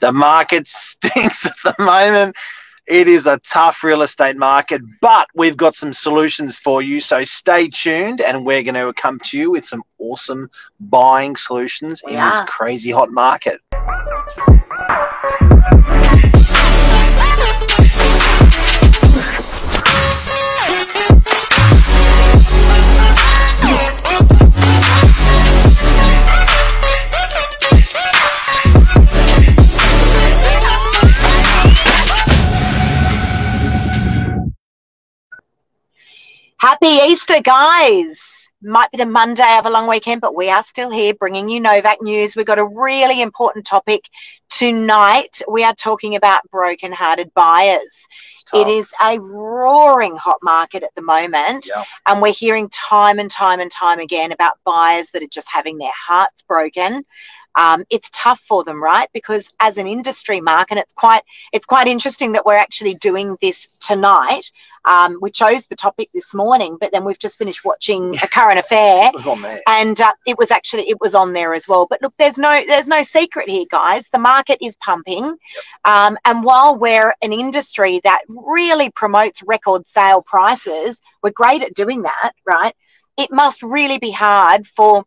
The market stinks at the moment. It is a tough real estate market, but we've got some solutions for you. So stay tuned, and we're going to come to you with some awesome buying solutions in this crazy hot market. Happy Easter, guys. Might be the Monday of a long weekend, but we are still here bringing you Novak news. We've got a really important topic tonight. We are talking about broken-hearted buyers. It is a roaring hot market at the moment, and we're hearing time and time and time again about buyers that are just having their hearts broken. Um, it's tough for them, right? Because as an industry, Mark, and it's quite it's quite interesting that we're actually doing this tonight. Um, we chose the topic this morning, but then we've just finished watching a current affair It was on there. and uh, it was actually it was on there as well but look there's no there's no secret here guys the market is pumping. Um, and while we're an industry that really promotes record sale prices we're great at doing that right? It must really be hard for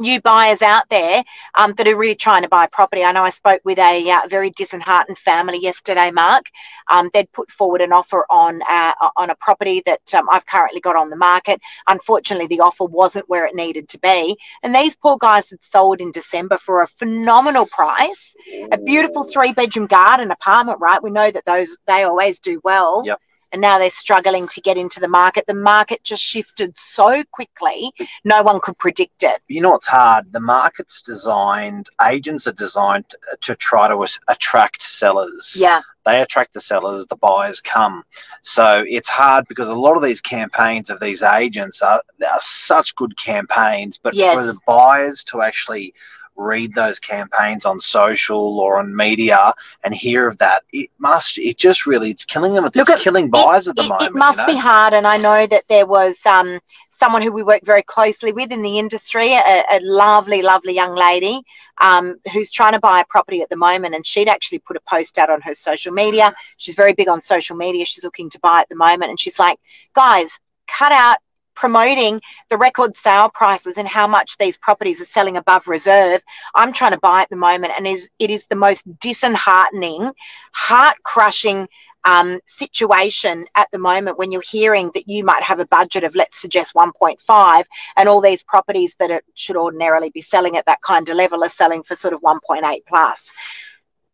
you buyers out there um, that are really trying to buy property. I know I spoke with a uh, very disheartened family yesterday, Mark. Um, they'd put forward an offer on uh, on a property that um, I've currently got on the market. Unfortunately, the offer wasn't where it needed to be, and these poor guys had sold in December for a phenomenal price, a beautiful three bedroom garden apartment. Right, we know that those they always do well. Yep. And now they're struggling to get into the market. The market just shifted so quickly, no one could predict it. you know it's hard? The market's designed, agents are designed to, try to attract sellers. Yeah, They attract the sellers, the buyers come. So it's hard because a lot of these campaigns of these agents are, are such good campaigns, but Yes. for the buyers to actually read those campaigns on social or on media and hear of that, it must, it just really, it's killing them. It's Look, it- killing buyers at the it, moment. it must you know? be hard, and I know that there was um, someone who we work very closely with in the industry, a, a lovely, lovely young lady um, who's trying to buy a property at the moment, and she'd actually put a post out on her social media. She's very big on social media. She's looking to buy at the moment, and she's like, "Guys, cut out." Promoting the record sale prices and how much these properties are selling above reserve. I'm trying to buy at the moment, and is it is the most disheartening, heart crushing um, situation at the moment when you're hearing that you might have a budget of, let's suggest, 1.5, and all these properties that it should ordinarily be selling at that kind of level are selling for sort of 1.8 plus.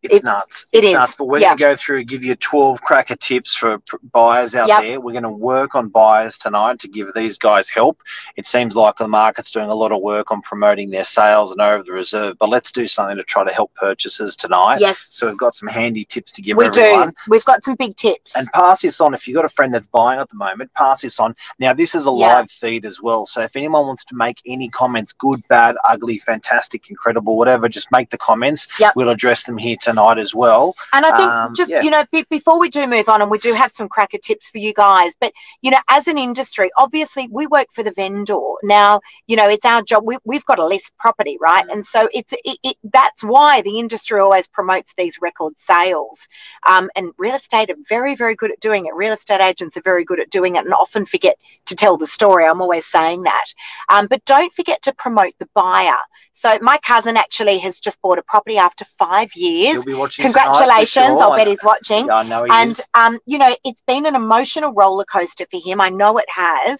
It's It- nuts. it it's is. nuts. But we're Yeah. going to go through, and give you 12 cracker tips for buyers out Yep. there. We're going to work on buyers tonight to give these guys help. It seems like the market's doing a lot of work on promoting their sales and over the reserve, but let's do something to try to help purchasers tonight. Yes, So we've got some handy tips to give we everyone. do. We've got some big tips. And pass this on. If you've got a friend that's buying at the moment, pass this on. Now, this is a Yeah. live feed as well. So if anyone wants to make any comments, good, bad, ugly, fantastic, incredible, whatever, just make the comments. Yep. We'll address them here tonight as well. And I think Um, just, yeah. you know, be- before we do move on, and we do have some cracker tips for you guys, but, you know, as an industry, obviously we work for the vendor. Now, you know, it's our job. We, we've got to list property, right? Mm. And so it's it, it, that's why the industry always promotes these record sales. Um, and real estate are very, very good at doing it. Real estate agents are very good at doing it and often forget to tell the story. I'm always saying that. Um, but don't forget to promote the buyer. So my cousin actually has just bought a property after five years. He'll be watching. Congratulations. sure. I'll bet he's watching. Yeah, I know he And, is. um, you know, it's been an emotional roller coaster for him. I know it has.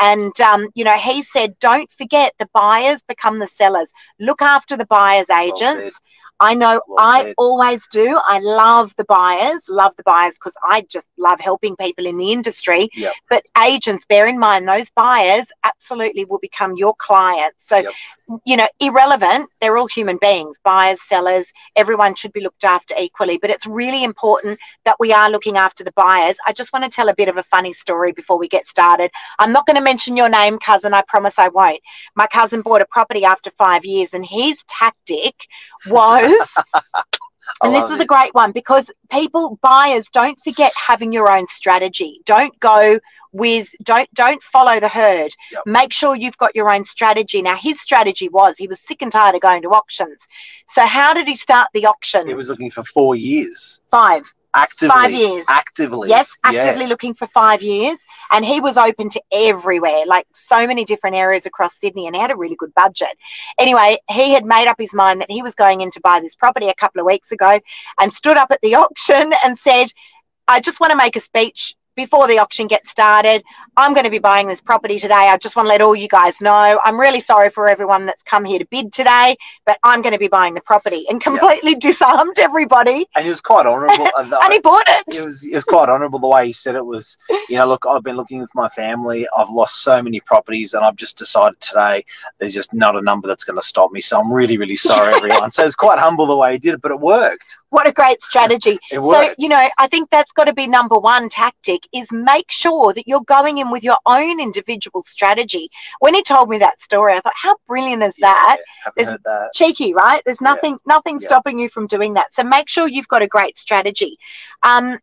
And, um, you know, he said, don't forget the buyers become the sellers. Look after the buyers' agents. said. I know Well I said. always do. I love the buyers, love the buyers because I just love helping people in the industry. Yep. But agents, bear in mind, those buyers absolutely will become your clients. So, Yep. you know, irrelevant, they're all human beings, buyers, sellers, everyone should be looked after equally. But it's really important that we are looking after the buyers. I just want to tell a bit of a funny story before we get started. I'm not going to mention your name, cousin. I promise I won't. My cousin bought a property after five years, and his tactic was and this is a great one because people buyers don't forget having your own strategy. Don't go with don't don't follow the herd. Yep. make sure you've got your own strategy. Now his strategy was he was sick and tired of going to auctions. So how did he start the auction? He was looking for four years. five Actively. Five years. Actively. yes Yeah. actively looking for five years and he was open to everywhere like so many different areas across sydney and he had a really good budget anyway he had made up his mind that he was going in to buy this property a couple of weeks ago and stood up at the auction and said i just want to make a speech before the auction gets started i'm going to be buying this property today i just want to let all you guys know i'm really sorry for everyone that's come here to bid today but i'm going to be buying the property and completely disarmed everybody And he was quite honourable. Uh, and and he bought it it was it was quite honourable the way he said it was. You know, look, I've been looking with my family. I've lost so many properties, and I've just decided today there's just not a number that's going to stop me. So I'm really, really sorry, everyone. so it's quite humble the way he did it, but it worked. What a great strategy So, you know, I think that's got to be number one tactic is make sure that you're going in with your own individual strategy. When he told me that story, I thought, how brilliant is that? Yeah, that. Cheeky, right? There's Yeah. nothing nothing Yeah. stopping you from doing that. So make sure you've got a great strategy. Um,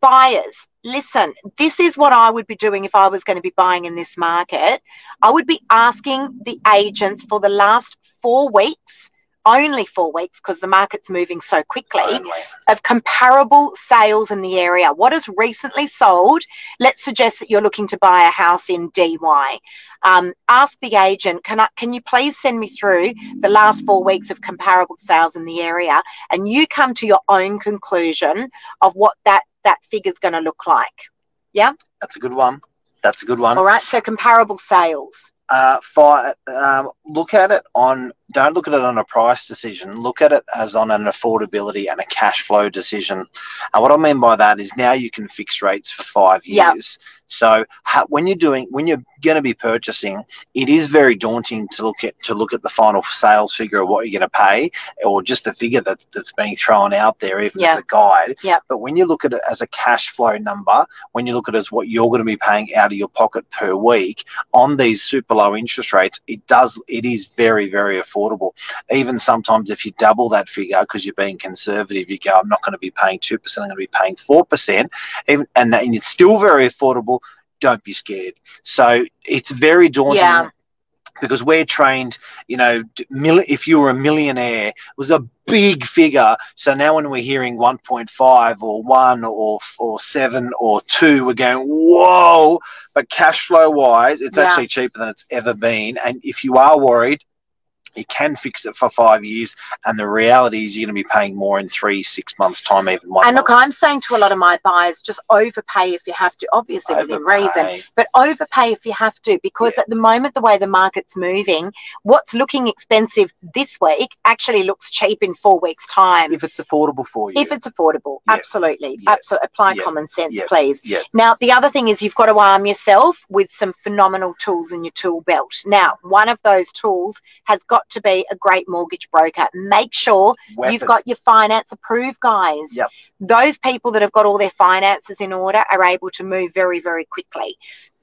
buyers, listen, this is what I would be doing if I was going to be buying in this market. I would be asking the agents for the last four weeks, only four weeks, because the market's moving so quickly Only. of comparable sales in the area. What has recently sold? Let's suggest that you're looking to buy a house in Dee Why. Um, ask the agent, can I, can you please send me through the last four weeks of comparable sales in the area? And you come to your own conclusion of what that, that figure's going to look like. Yeah, that's a good one. That's a good one. All right. So comparable sales. uh, um, look at it on don't look at it on a price decision look at it as on an affordability and a cash flow decision and what i mean by that is now you can fix rates for five years so ha- when you're doing when you're going to be purchasing it is very daunting to look at to look at the final sales figure of what you're going to pay or just the figure that, that's being thrown out there even Yeah. as a guide Yeah. but when you look at it as a cash flow number when you look at it as what you're going to be paying out of your pocket per week on these super low interest rates, it does it is very very affordable. Even sometimes if you double that figure because you're being conservative, you go, I'm not going to be paying two percent, I'm going to be paying four percent, and and, that, and it's still very affordable. Don't be scared. So it's very daunting. Yeah. Because we're trained, you know, if you were a millionaire, it was a big figure. So now when we're hearing 1.5 or 1 or or 7 or 2, we're going, whoa. But cash flow wise, it's Yeah. actually cheaper than it's ever been. And if you are worried, you can fix it for five years. And the reality is you're going to be paying more in three, six months' time, even one And look, month. I'm saying to a lot of my buyers, just overpay if you have to, obviously within reason. But overpay if you have to because Yeah. at the moment the way the market's moving what's looking expensive this week actually looks cheap in four weeks time If it's affordable for you. if it's affordable Yeah. absolutely Yeah. absolutely apply common sense please now the other thing is you've got to arm yourself with some phenomenal tools in your tool belt now one of those tools has got to be a great mortgage broker make sure Weapon. You've got your finance approved guys. Yep. Those people that have got all their finances in order are able to move very, very quickly.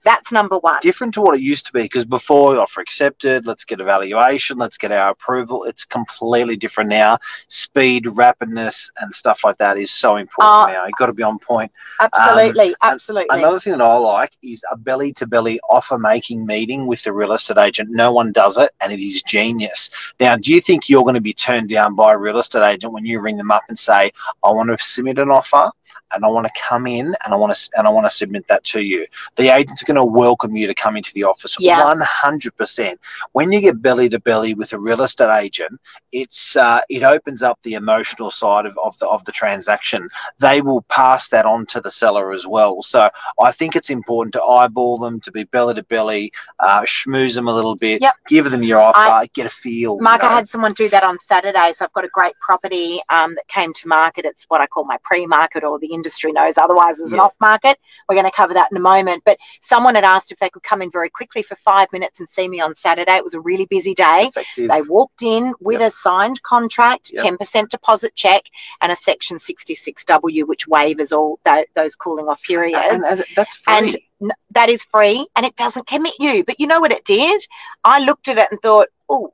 That's number one. different to what it used to be because before offer accepted, let's get evaluation, let's get our approval. It's completely different now. Speed, rapidness, and stuff like that is so important Uh, now. You've got to be on point. Absolutely, absolutely. Another thing that I like is a belly to belly offer making meeting with the real estate agent. No one does it, and it is genius. Now, do you think you're going to be turned down by a real estate agent when you ring them up and say, "I want to submit an offer"? And I want to come in and I want to and I want to submit that to you. The agent's going to welcome you to come into the office. Yeah. One hundred percent. When you get belly to belly with a real estate agent, it's uh, it opens up the emotional side of, of the of the transaction. They will pass that on to the seller as well. So I think it's important to eyeball them, to be belly to belly, uh, schmooze them a little bit, Yep. give them your offer, I- get a feel. Mark, you I had someone do that on Saturday. So I've got a great property um, that came to market. It's what I call my pre-market, or the industry knows otherwise as an off-market. We're going to cover that in a moment. But someone had asked if they could come in very quickly for five minutes and see me on Saturday. It was a really busy day. Effective. They walked in with Yep. a signed contract, Yep. 10% deposit check, and a Section 66W, which waivers all tho- those cooling off periods. and, and that's free. And n- that is free and it doesn't commit you. But you know what it did? I looked at it and thought, oh,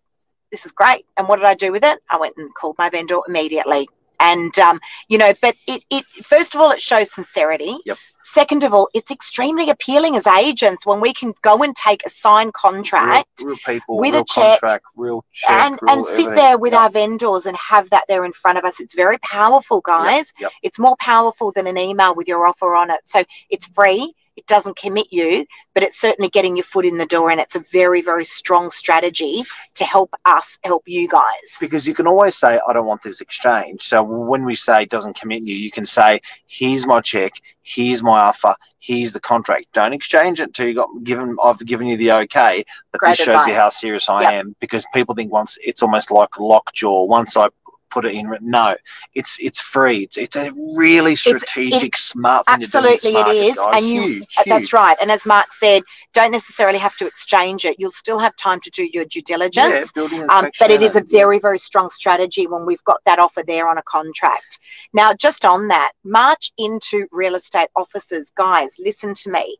this is great. And what did I do with it? I went and called my vendor immediately. And um, you know, but it, it first of all it shows sincerity. Yep. Second of all, it's extremely appealing as agents when we can go and take a signed contract real, real people, with a check contract, real check, and real and sit there with Yep, our vendors and have that there in front of us. It's very powerful, guys. Yep. It's more powerful than an email with your offer on it. So it's free. It doesn't commit you, but it's certainly getting your foot in the door, and it's a very, very strong strategy to help us help you guys. because you can always say, I don't want this exchange. So when we say it doesn't commit you, you can say, here's my check, here's my offer, here's the contract. Don't exchange it until you got given. I've given you the okay, but Great this shows you how serious I Yep. am. Because people think once it's almost like lockjaw. Once I put it in, no, it's it's free. It's it's a really strategic, smart thing Absolutely, to do. market, it is, guys. and you. huge, uh, That's huge. right. And as Mark said, don't necessarily have to exchange it. You'll still have time to do your due diligence. Yeah, building Um, but it is a very, very strong strategy when we've got that offer there on a contract. Now, just on that, march into real estate offices. Guys, listen to me.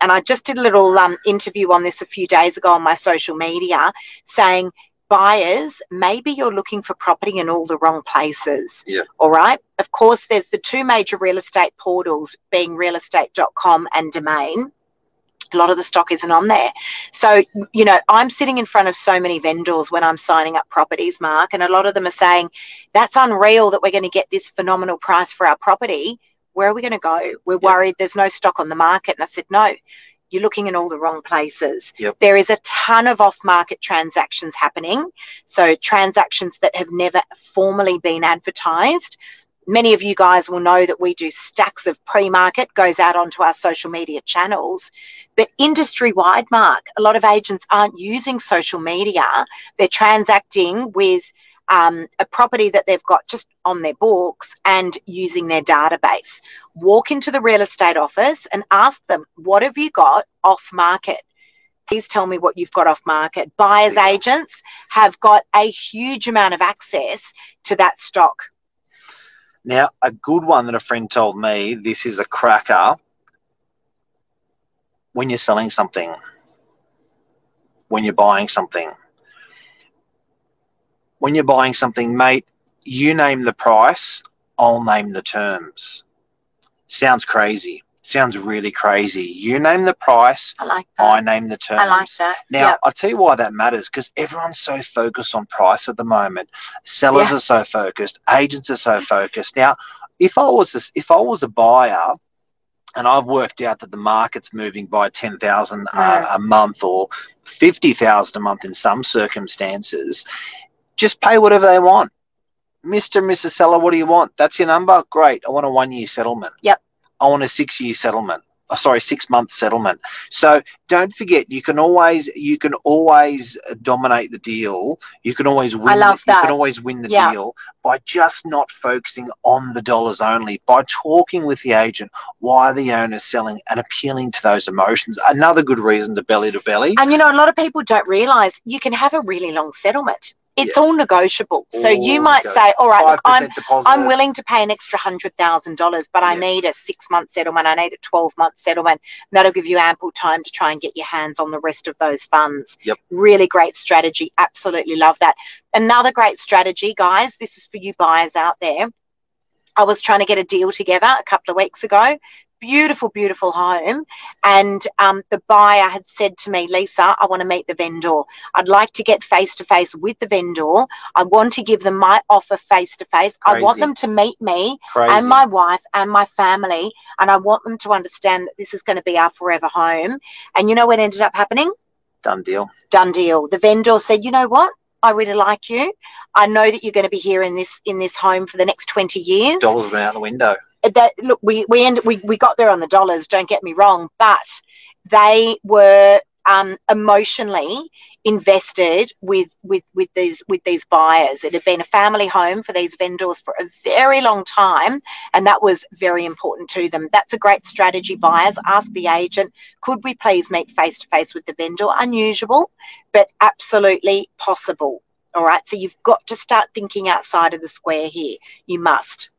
And I just did a little um, interview on this a few days ago on my social media saying, buyers, maybe you're looking for property in all the wrong places. Yeah. All right. Of course, there's the two major real estate portals being realestate.com and Domain a lot of the stock isn't on there. So, you know, I'm sitting in front of so many vendors when I'm signing up properties, Mark, and a lot of them are saying, that's unreal that we're going to get this phenomenal price for our property. Where are we going to go? We're Yeah. worried there's no stock on the market. And I said, no, you're looking in all the wrong places. Yep. There is a ton of off market transactions happening. So, transactions that have never formally been advertised. Many of you guys will know that we do stacks of pre market, goes out onto our social media channels. But industry wide, Mark, a lot of agents aren't using social media. They're transacting with um, a property that they've got just on their books and using their database. Walk into the real estate office and ask them, what have you got off market? Please tell me what you've got off market. Buyers Yeah. agents have got a huge amount of access to that stock. Now, a good one that a friend told me, this is a cracker. When you're selling something, when you're buying something, when you're buying something, mate, you name the price, I'll name the terms. Sounds crazy. Sounds really crazy. You name the price, I like I name the terms. I like that. Now, Yep. I'll tell you why that matters because everyone's so focused on price at the moment. Sellers Yeah. are so focused, agents are so focused. Now, if I was this, if I was a buyer and I've worked out that the market's moving by 10,000 uh, Mm. a month or 50,000 a month in some circumstances, just pay whatever they want. Mr. and Mrs. Seller, what do you want? That's your number? Great. I want a one year settlement. Yep. I want a six year settlement. Oh, sorry, six month settlement. So don't forget, you can always you can always uh, dominate the deal. You can always win. I love You that. can always win the Yeah. deal by just not focusing on the dollars only. By talking with the agent, why the owner's selling, and appealing to those emotions. Another good reason to belly to belly. And you know, a lot of people don't realize you can have a really long settlement. It's Yeah. all negotiable. So you might say, all right, look, I'm deposit. I'm willing to pay an extra hundred thousand dollars, but I Yeah. need a six month settlement. I need a twelve month settlement. And that'll give you ample time to try and get your hands on the rest of those funds. Yep. Really great strategy. Absolutely love that. Another great strategy, guys. This is for you buyers out there. I was trying to get a deal together a couple of weeks ago. Beautiful, beautiful home. And um, the buyer had said to me, Lisa, I want to meet the vendor. I'd like to get face to face with the vendor. I want to give them my offer face to face. I want them to meet me Crazy. and my wife and my family. And I want them to understand that this is going to be our forever home. And you know what ended up happening? Done deal. Done deal. The vendor said, you know what? I really like you. I know that you're going to be here in this in this home for the next 20 years Dollars went out the window. That look we we end, we we got there on the dollars don't get me wrong but they were um, emotionally invested with with with these with these buyers. It had been a family home for these vendors for a very long time and that was very important to them. That's a great strategy. Buyers ask the agent could we please meet face to face with the vendor? Unusual but absolutely possible. All right so you've got to start thinking outside of the square here. You must.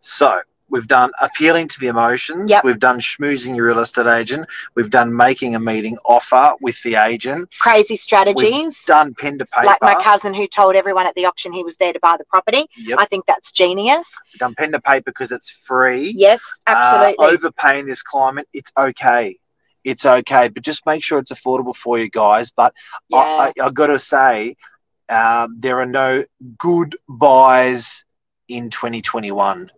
So We've done appealing to the emotions. Yep. We've done schmoozing your real estate agent. We've done making a meeting offer with the agent. Crazy strategies. Done pen to paper. Like my cousin who told everyone at the auction he was there to buy the property. Yep. I think that's genius. Done pen to paper because it's free. Yes, absolutely. Uh, overpaying this climate, it's okay. It's okay, but just make sure it's affordable for you guys. But yeah. I, I, I got to say, um, there are no good buys in 2021.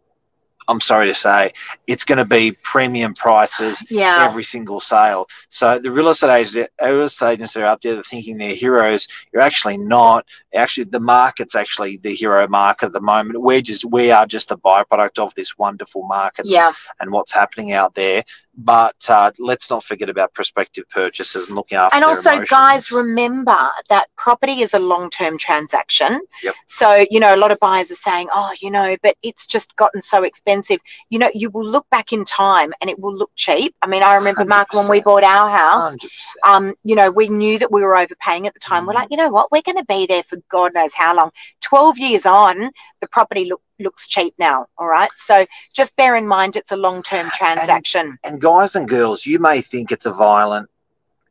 I'm sorry to say, it's going to be premium prices yeah. every single sale. So the real estate agents, real estate agents that are out there that are thinking they're heroes, you're actually not. Actually, the market's actually the hero market at the moment. We're just we are just a byproduct of this wonderful market yeah. and what's happening out there. But uh, let's not forget about prospective purchases and looking after. And also, emotions. guys, remember that property is a long-term transaction. Yep. So you know, a lot of buyers are saying, "Oh, you know, but it's just gotten so expensive." You know, you will look back in time and it will look cheap. I mean, I remember Mark when we bought our house. 100%. Um, you know, we knew that we were overpaying at the time. We're Mm. like, you know what? We're going to be there for God knows how long. Twelve years on, the property look, looks cheap now. All right. So just bear in mind it's a long-term transaction. And guys and girls, you may think it's a violent,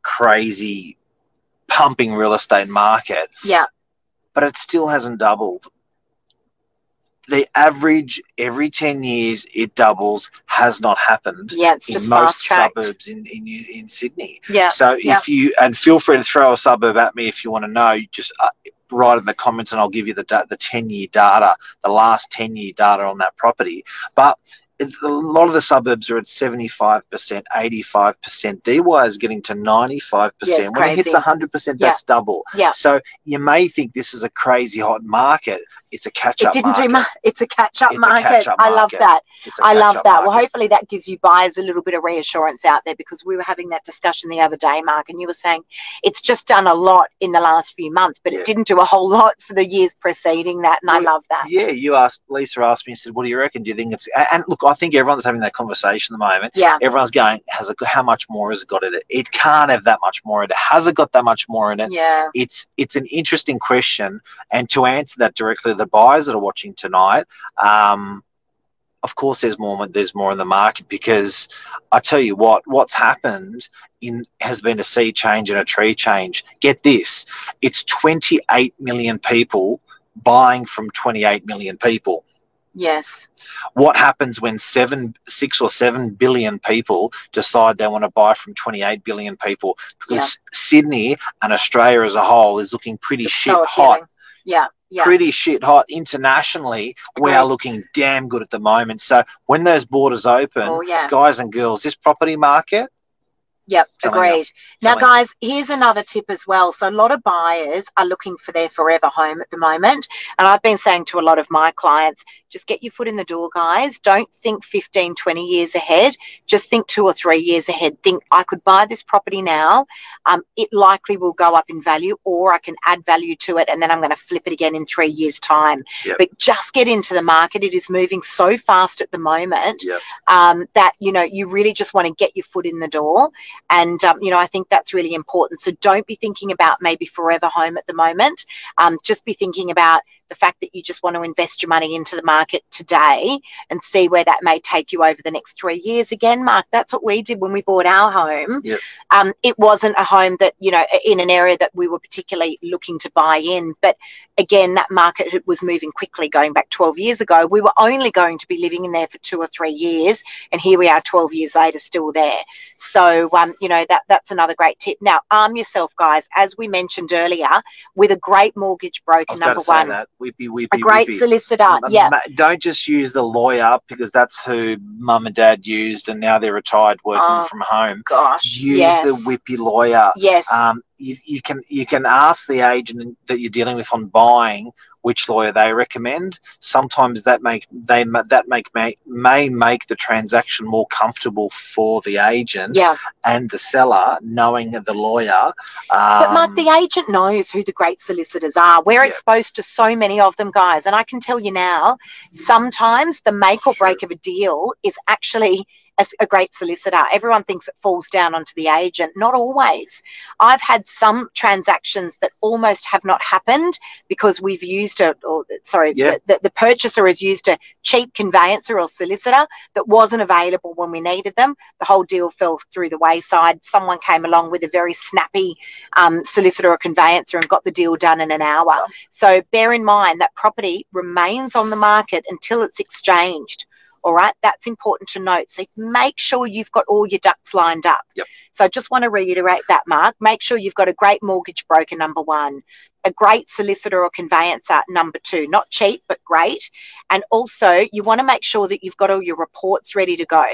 crazy, pumping real estate market, yeah. but it still hasn't doubled. The average every 10 years it doubles has not happened Yeah. It's in just most suburbs in, in, in Sydney. Yeah. So yeah. if you, and feel free to throw a suburb at me if you want to know, just uh, write in the comments and I'll give you the, the 10 year data, the last 10 year data on that property. But a lot of the suburbs are at 75%, 85%. Dee Why is getting to 95%. Yeah, when it hits crazy. 100%, Yeah. that's double. Yeah. So you may think this is a crazy hot market. It's a catch up. It up didn't market. do much. It's a catch-up It's a market. I love that. I love that. Well, hopefully that gives you buyers a little bit of reassurance out there because we were having that discussion the other day, Mark, and you were saying it's just done a lot in the last few months, but Yeah. it didn't do a whole lot for the years preceding that, and I love that. Yeah, you asked Lisa asked me and said, "What do you reckon? Do you think it's?" And look, I think everyone's having that conversation at the moment. Yeah, Everyone's going, "Has it? How much more has it got in it? It can't have that much more in it. Has it got that much more in it?" yeah, It's it's an interesting question, and to answer that directly the buyers that are watching tonight, um, of course, there's more. There's more in the market because I tell you what, what's happened in has been a sea change and a tree change. Get this, it's 28 million people buying from 28 million people. yes, What happens when seven, six or seven billion people decide they want to buy from 28 billion people? Because Sydney and Australia as a whole is looking pretty It's shit so hot. Yeah, yeah, pretty shit hot internationally. We are looking damn good at the moment. So when those borders open, oh yeah, guys and girls, this property market, yep, agreed. Now, telling you. guys, here's another tip as well. So, a lot of buyers are looking for their forever home at the moment. And I've been saying to a lot of my clients, just get your foot in the door, guys. Don't think 15, 20 years ahead. Just think two or three years ahead. Think, I could buy this property now. Um, it likely will go up in value, or I can add value to it and then I'm going to flip it again in three years' time. Yep. But just get into the market. It is moving so fast at the moment Yep. um, that, you know, you really just want to get your foot in the door. And, um, you know, I think that's really important. So don't be thinking about maybe forever home at the moment. Um, just be thinking about the fact that you just want to invest your money into the market today and see where that may take you over the next three years. Again, Mark, that's what we did when we bought our home. Yep. Um, it wasn't a home that, you know, in an area that we were particularly looking to buy in. But again, that market was moving quickly going back 12 years ago. We were only going to be living in there for two or three years. And here we are 12 years later, still there. So, um, you know, that that's another great tip. Now, arm yourself, guys, as we mentioned earlier, with a great mortgage broker, number one, that. Whippy, whippy, a great whippy. solicitor. Um, Yeah, Don't just use the lawyer because that's who mum and dad used and now they're retired working Oh, from home. gosh. Use yes. the whippy lawyer. Yes. Um, you, you can you can ask the agent that you're dealing with on buying which lawyer they recommend. Sometimes that make they that make may, may make the transaction more comfortable for the agent yeah. and the seller knowing the lawyer. Um, But Mark, the agent knows who the great solicitors are. We're Yeah. exposed to so many of them, guys. And I can tell you now, sometimes the make or break of a deal is actually a, a great solicitor. Everyone thinks it falls down onto the agent. Not always. I've had some transactions that almost have not happened because we've used a, or sorry, Yeah. the, the, the purchaser has used a cheap conveyancer or solicitor that wasn't available when we needed them. The whole deal fell through the wayside. Someone came along with a very snappy um, solicitor or conveyancer and got the deal done in an hour. So bear in mind that property remains on the market until it's exchanged. All right, that's important to note. So make sure you've got all your ducks lined up. Yep. So I just want to reiterate that, Mark. Make sure you've got a great mortgage broker, number one, a great solicitor or conveyancer, number two, not cheap, but great. And also, you want to make sure that you've got all your reports ready to go.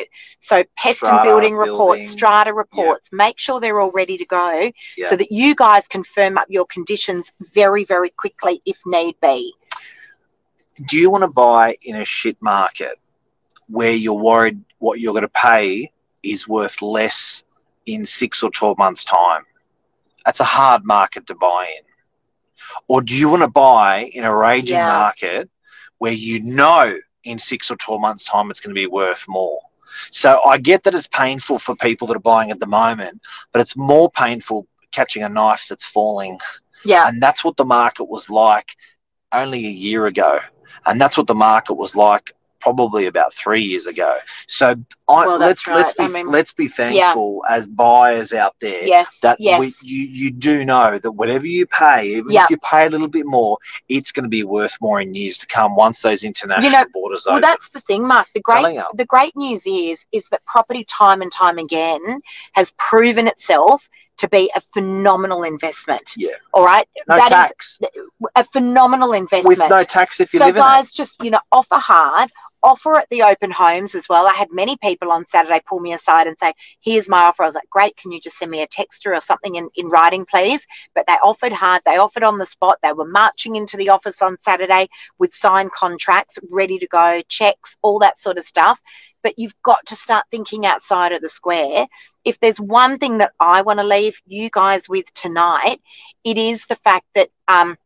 So pest and Strata, building reports, building. strata reports, make sure they're all ready to go Yeah. so that you guys can firm up your conditions very, very quickly if need be. do you want to buy in a shit market where you're worried what you're going to pay is worth less in six or 12 months' time? That's a hard market to buy in. Or do you want to buy in a raging Yeah. market where you know in six or 12 months' time it's going to be worth more? So I get that it's painful for people that are buying at the moment, but it's more painful catching a knife that's falling Yeah. and that's what the market was like only a year ago. And that's what the market was like probably about three years ago. So I, Well, let's that's let's be. I mean- let's be thankful as buyers out there Yes. that yes. we, you you do know that whatever you pay, even Yeah. if you pay a little bit more, it's going to be worth more in years to come once those international know, borders Well, open. that's the thing, Mark. The great, the great news is, is that property time and time again has proven itself to be a phenomenal investment. Yeah. All right. no That tax a phenomenal investment. with no tax if you so live in guys, just you know, offer hard. Offer at the open homes as well. I had many people on Saturday pull me aside and say, "Here's my offer." I was like, "Great, can you just send me a text or something in, in writing, please?" But they offered hard. They offered on the spot. They were marching into the office on Saturday with signed contracts, ready to go, checks, all that sort of stuff. But you've got to start thinking outside of the square. If there's one thing that I want to leave you guys with tonight, it is the fact that um,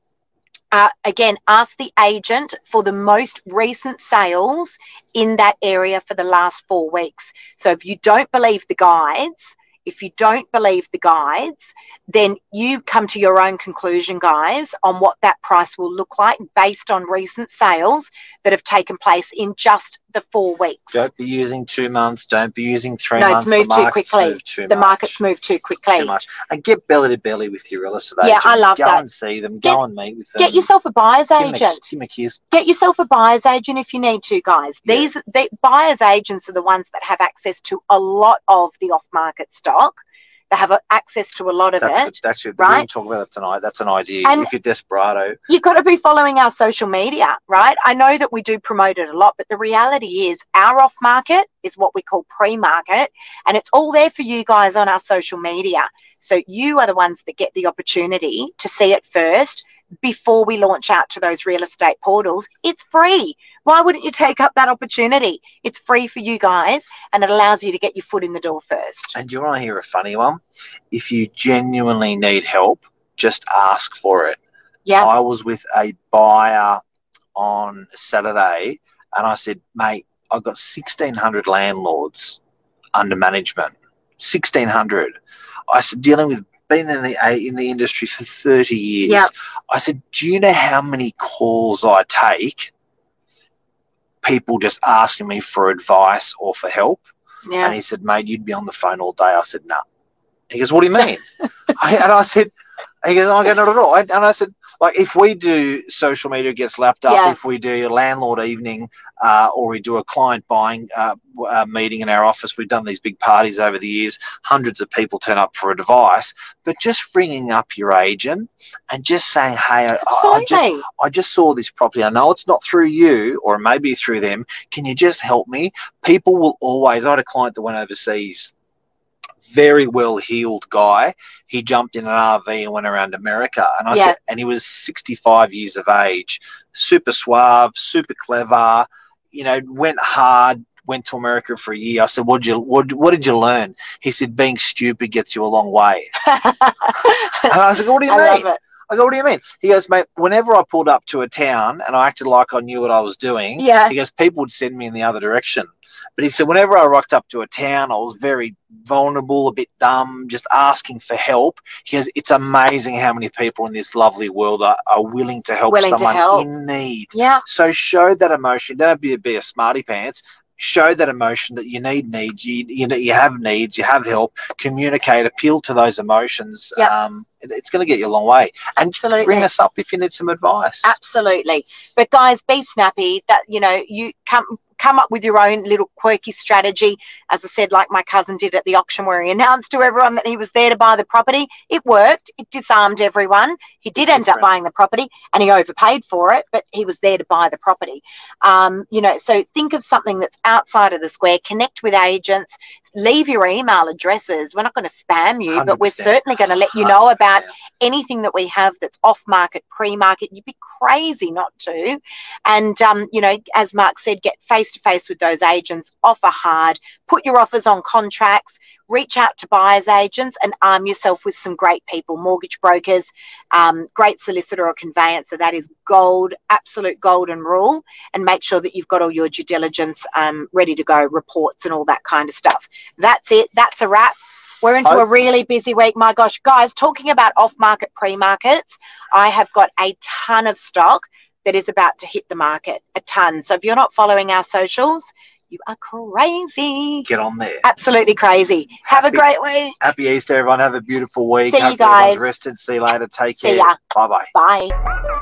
uh, again, ask the agent for the most recent sales in that area for the last four weeks. So if you don't believe the guides, if you don't believe the guides, then you come to your own conclusion, guys, on what that price will look like based on recent sales that have taken place in just the four weeks. Don't be using two months. Don't be using three No, it's months. moved the too quickly. moved too The much. market's moved too quickly. too much. And get belly to belly with your real estate Yeah, agent. I love go that. Go and see them. Get- go and meet with them. Get yourself a buyer's Give 'em a- agent. Give 'em a kiss. get yourself a buyer's agent if you need to guys Yeah. these the buyer's agents are the ones that have access to a lot of the off market stock they have access to a lot of That's it. That's good. We right? can talk about that tonight. That's an idea. And- if you're desperado, you've got to be following our social media right i know that we do promote it a lot but the reality is our off market is what we call pre-market and it's all there for you guys on our social media so you are the ones that get the opportunity to see it first before we launch out to those real estate portals it's free why wouldn't you take up that opportunity it's free for you guys and it allows you to get your foot in the door first and do you want to hear a funny one? If you genuinely need help, just ask for it. yeah I was with a buyer on Saturday, and I said, "Mate, I've got 1,600 landlords under management. 1,600." I said, dealing with been in the in the industry for 30 years. Yep. I said, "Do you know how many calls I take? People just asking me for advice or for help." And he said, mate, you'd be on the phone all day. I said, no. He goes, what do you mean? I, and I said, he goes, I go, not at all. And I said, like, if we do social media gets lapped up, Yeah. if we do a landlord evening uh, or we do a client buying uh, uh, meeting in our office, we've done these big parties over the years, hundreds of people turn up for a device. but just ringing up your agent and just saying, hey, I, I just I just saw this property. I know it's not through you or maybe through them. Can you just help me? People will always. I had a client that went overseas, very well heeled guy. He jumped in an RV and went around America. And I Yeah. said, and he was 65 years of age, super suave, super clever, you know, went hard. Went to America for a year. I said, "What did you what, what did you learn?" He said, "Being stupid gets you a long way." And I said, "What do you I mean?" I go, what do you mean? He goes, mate, whenever I pulled up to a town and I acted like I knew what I was doing, Yeah. he goes, people would send me in the other direction. But he said, whenever I rocked up to a town, I was very vulnerable, a bit dumb, just asking for help. He goes, it's amazing how many people in this lovely world are, are willing to help Willing to someone help. in need. Yeah. So show that emotion. Don't be, be a smarty pants. Show that emotion that you need needs, you, you, know, you have needs, you have help. Communicate, appeal to those emotions. Yep. Um, it- it's going to get you a long way. And Absolutely. bring us up if you need some advice. Absolutely. But guys, be snappy. That you know, you come come up with your own little quirky strategy. As I said, like my cousin did at the auction where he announced to everyone that he was there to buy the property. It worked. It disarmed everyone. He did end up buying the property and he overpaid for it, but he was there to buy the property. Um, you know, so think of something that's outside of the square, connect with agents, leave your email addresses. We're not going to spam you, but we're certainly going to let you know about anything that we have that's off market, pre market. You'd be crazy not to. And, um, you know, as Mark said, get face to face with those agents, offer hard, put your offers on contracts, reach out to buyers agents and arm yourself with some great people, mortgage brokers, um, great solicitor or conveyancer. That is gold, absolute golden rule. And make sure that you've got all your due diligence um, ready to go, reports and all that kind of stuff. That's it. That's a wrap. We're into a really busy week. My gosh, guys, talking about off market, pre markets, I have got a ton of stock that is about to hit the market. A ton. So if you're not following our socials, you are crazy. Get on there. Absolutely crazy. Have a great week. Happy Easter, everyone. Have a beautiful week. See you Hope everyone's guys. rested. See you later. Take See care. ya. Bye bye. Bye.